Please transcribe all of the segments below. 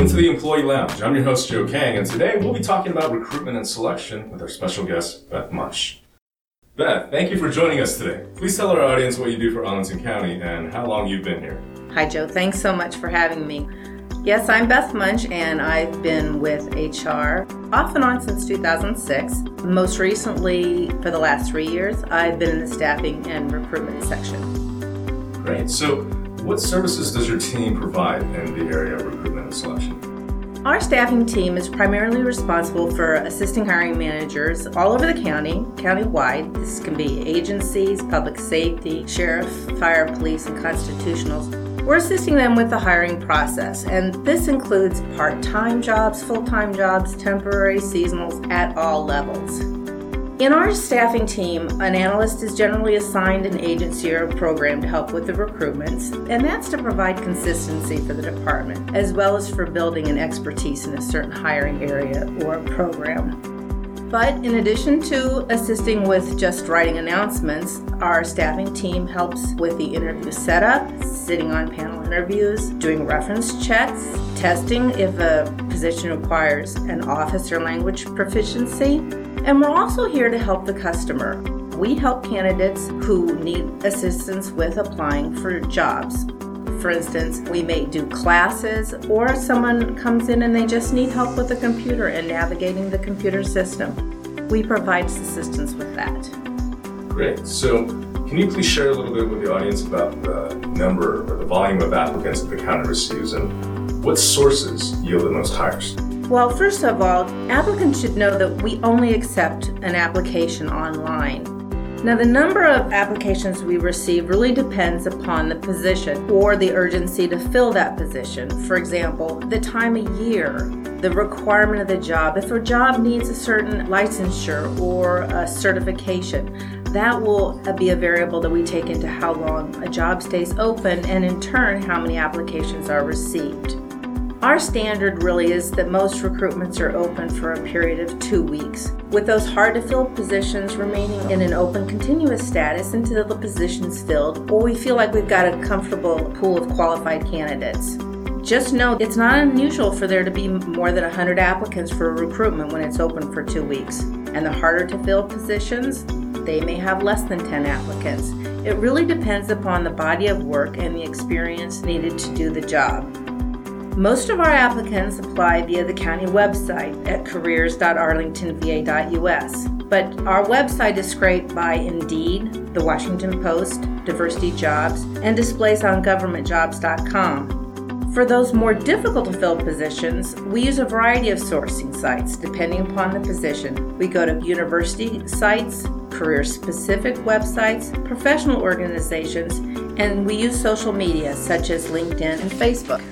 Welcome to the Employee Lounge. I'm your host, Joe Kang, and today we'll be talking about recruitment and selection with our special guest, Beth Munch. Beth, thank you for joining us today. Please tell our audience what you do for Arlington County and how long you've been here. Hi, Joe. Thanks so much for having me. Yes, I'm Beth Munch, and I've been with HR off and on since 2006. Most recently, for the last three years, I've been in the staffing and recruitment section. Great. So, what services does your team provide in the area of recruitment selection? Our staffing team is primarily responsible for assisting hiring managers all over the county, countywide. This can be agencies, public safety, sheriff, fire, police, and constitutionals we're assisting them with the hiring process, and this includes part time jobs, full time jobs, temporary, seasonals at all levels. In our staffing team, an analyst is generally assigned an agency or program to help with the recruitments, and that's to provide consistency for the department, as well as for building an expertise in a certain hiring area or program. But in addition to assisting with just writing announcements, our staffing team helps with the interview setup, sitting on panel interviews, doing reference checks, testing if a position requires an office or language proficiency, and we're also here to help the customer. We help candidates who need assistance with applying for jobs. For instance, we may do classes, or someone comes in and they just need help with the computer and navigating the computer system. We provide assistance with that. Great. So, can you please share a little bit with the audience about the number or the volume of applicants that the county receives and what sources yield the most hires? Well, first of all, applicants should know that we only accept an application online. Now, the number of applications we receive really depends upon the position or the urgency to fill that position. For example, the time of year, the requirement of the job. If a job needs a certain licensure or a certification, that will be a variable that we take into how long a job stays open and, in turn, how many applications are received. Our standard really is that most recruitments are open for a period of two weeks, with those hard to fill positions remaining in an open continuous status until the position's filled or we feel like we've got a comfortable pool of qualified candidates. Just know it's not unusual for there to be more than 100 applicants for a recruitment when it's open for two weeks. And the harder to fill positions, they may have less than 10 applicants. It really depends upon the body of work and the experience needed to do the job. Most of our applicants apply via the county website at careers.arlingtonva.us, but our website is scraped by Indeed, the Washington Post, Diversity Jobs, and displays on governmentjobs.com. For those more difficult to fill positions, we use a variety of sourcing sites depending upon the position. We go to university sites, career specific websites, professional organizations, and we use social media such as LinkedIn and Facebook.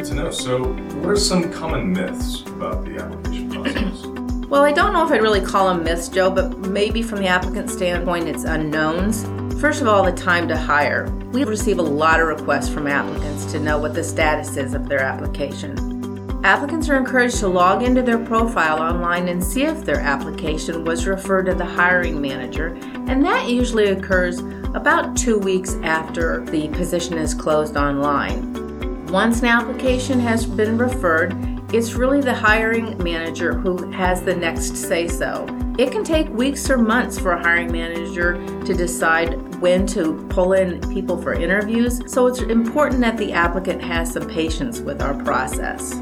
Good to know. So, what are some common myths about the application process? Well, I don't know if I'd really call them myths, Joe, but maybe from the applicant standpoint, it's unknowns. First of all, the time to hire. We receive a lot of requests from applicants to know what the status is of their application. Applicants are encouraged to log into their profile online and see if their application was referred to the hiring manager, and that usually occurs about two weeks after the position is closed online. Once an application has been referred, it's really the hiring manager who has the next say so. It can take weeks or months for a hiring manager to decide when to pull in people for interviews, so it's important that the applicant has some patience with our process.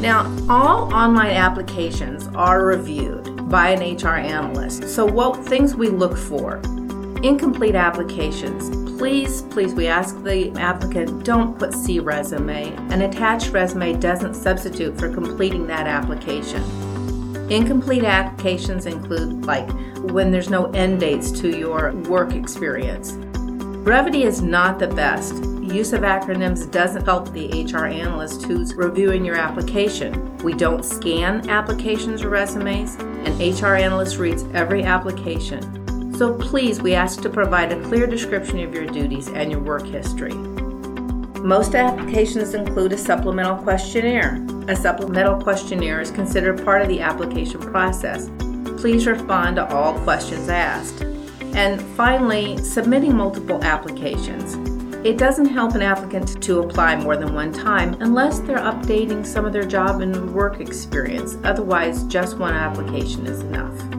Now, all online applications are reviewed by an HR analyst. So, what things we look for? Incomplete applications. Please, please, we ask the applicant don't put C resume. An attached resume doesn't substitute for completing that application. Incomplete applications include, like, when there's no end dates to your work experience. Brevity is not the best. Use of acronyms doesn't help the HR analyst who's reviewing your application. We don't scan applications or resumes. An HR analyst reads every application. So please, we ask to provide a clear description of your duties and your work history. Most applications include a supplemental questionnaire. A supplemental questionnaire is considered part of the application process. Please respond to all questions asked. And finally, submitting multiple applications. It doesn't help an applicant to apply more than one time unless they're updating some of their job and work experience. Otherwise, just one application is enough.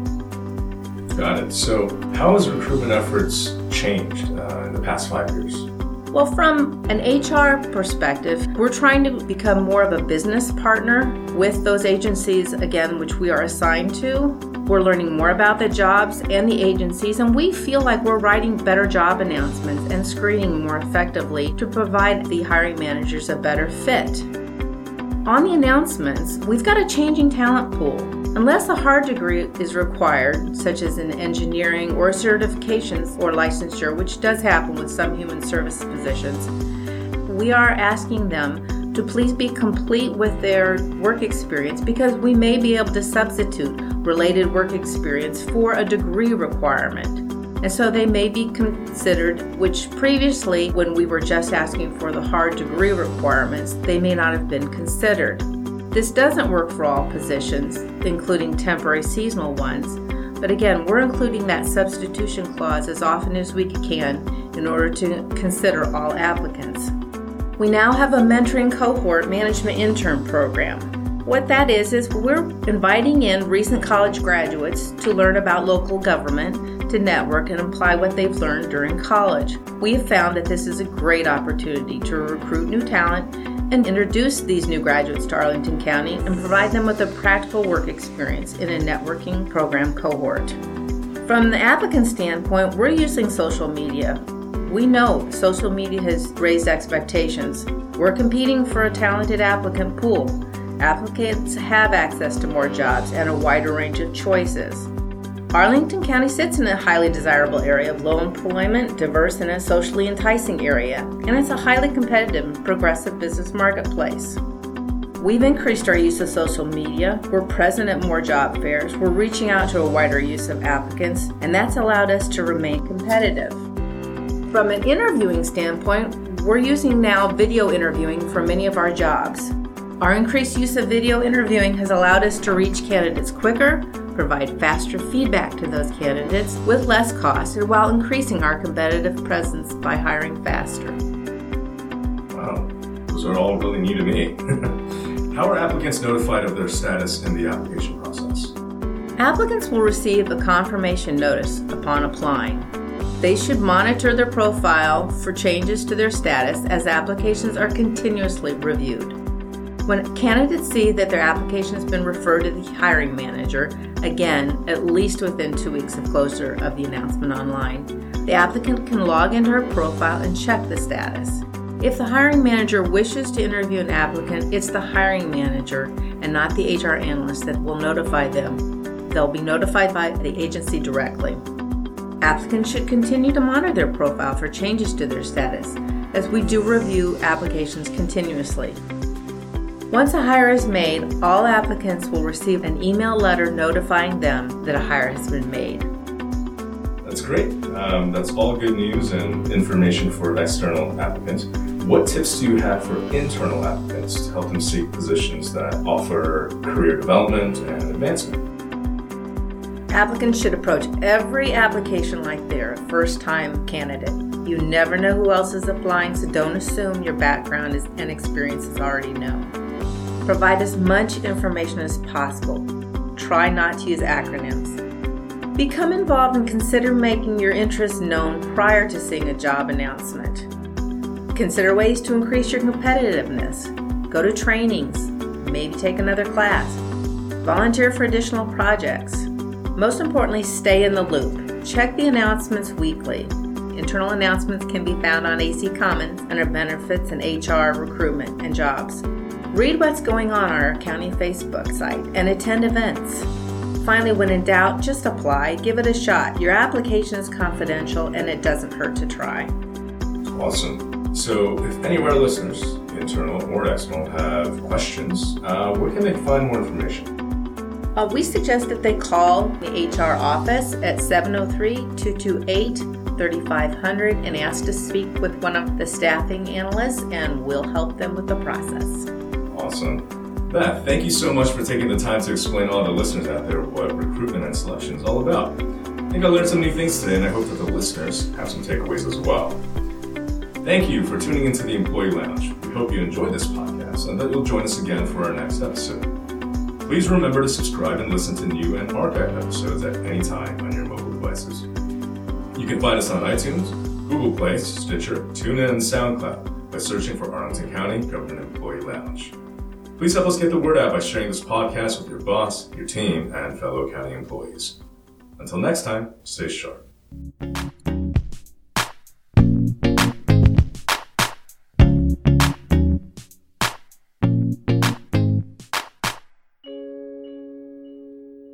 Got it. So, how has recruitment efforts changed uh, in the past five years? Well, from an HR perspective, we're trying to become more of a business partner with those agencies, again, which we are assigned to. We're learning more about the jobs and the agencies, and we feel like we're writing better job announcements and screening more effectively to provide the hiring managers a better fit. On the announcements, we've got a changing talent pool. Unless a hard degree is required, such as in engineering or certifications or licensure, which does happen with some human service positions, we are asking them to please be complete with their work experience because we may be able to substitute related work experience for a degree requirement. And so they may be considered, which previously, when we were just asking for the hard degree requirements, they may not have been considered. This doesn't work for all positions, including temporary seasonal ones, but again, we're including that substitution clause as often as we can in order to consider all applicants. We now have a mentoring cohort management intern program. What that is, is we're inviting in recent college graduates to learn about local government, to network, and apply what they've learned during college. We have found that this is a great opportunity to recruit new talent and introduce these new graduates to Arlington County and provide them with a practical work experience in a networking program cohort. From the applicant standpoint, we're using social media. We know social media has raised expectations. We're competing for a talented applicant pool. Applicants have access to more jobs and a wider range of choices. Arlington County sits in a highly desirable area of low employment, diverse, and a socially enticing area, and it's a highly competitive and progressive business marketplace. We've increased our use of social media, we're present at more job fairs, we're reaching out to a wider use of applicants, and that's allowed us to remain competitive. From an interviewing standpoint, we're using now video interviewing for many of our jobs. Our increased use of video interviewing has allowed us to reach candidates quicker, provide faster feedback to those candidates with less cost and while increasing our competitive presence by hiring faster. Wow, those are all really new to me. How are applicants notified of their status in the application process? Applicants will receive a confirmation notice upon applying. They should monitor their profile for changes to their status as applications are continuously reviewed. When candidates see that their application has been referred to the hiring manager, again, at least within two weeks of closure of the announcement online, the applicant can log into her profile and check the status. If the hiring manager wishes to interview an applicant, it's the hiring manager and not the HR analyst that will notify them. They'll be notified by the agency directly. Applicants should continue to monitor their profile for changes to their status, as we do review applications continuously. Once a hire is made, all applicants will receive an email letter notifying them that a hire has been made. That's great. Um, that's all good news and information for external applicants. What tips do you have for internal applicants to help them seek positions that offer career development and advancement? Applicants should approach every application like they're a first time candidate. You never know who else is applying, so don't assume your background is, and experience is already known. Provide as much information as possible. Try not to use acronyms. Become involved and consider making your interests known prior to seeing a job announcement. Consider ways to increase your competitiveness. Go to trainings, maybe take another class. Volunteer for additional projects. Most importantly, stay in the loop. Check the announcements weekly. Internal announcements can be found on AC Commons under Benefits and HR, Recruitment, and Jobs. Read what's going on on our county Facebook site and attend events. Finally, when in doubt, just apply, give it a shot. Your application is confidential and it doesn't hurt to try. Awesome. So, if any of our listeners, internal or external, have questions, uh, where can they find more information? Uh, we suggest that they call the HR office at 703 228 3500 and ask to speak with one of the staffing analysts, and we'll help them with the process. Awesome. Beth, thank you so much for taking the time to explain all the listeners out there what recruitment and selection is all about. I think I learned some new things today, and I hope that the listeners have some takeaways as well. Thank you for tuning into the Employee Lounge. We hope you enjoyed this podcast and that you'll join us again for our next episode. Please remember to subscribe and listen to new and archived episodes at any time on your mobile devices. You can find us on iTunes, Google Play, Stitcher, TuneIn, and SoundCloud by searching for Arlington County Government Employee Lounge. Please help us get the word out by sharing this podcast with your boss, your team, and fellow county employees. Until next time, stay sharp.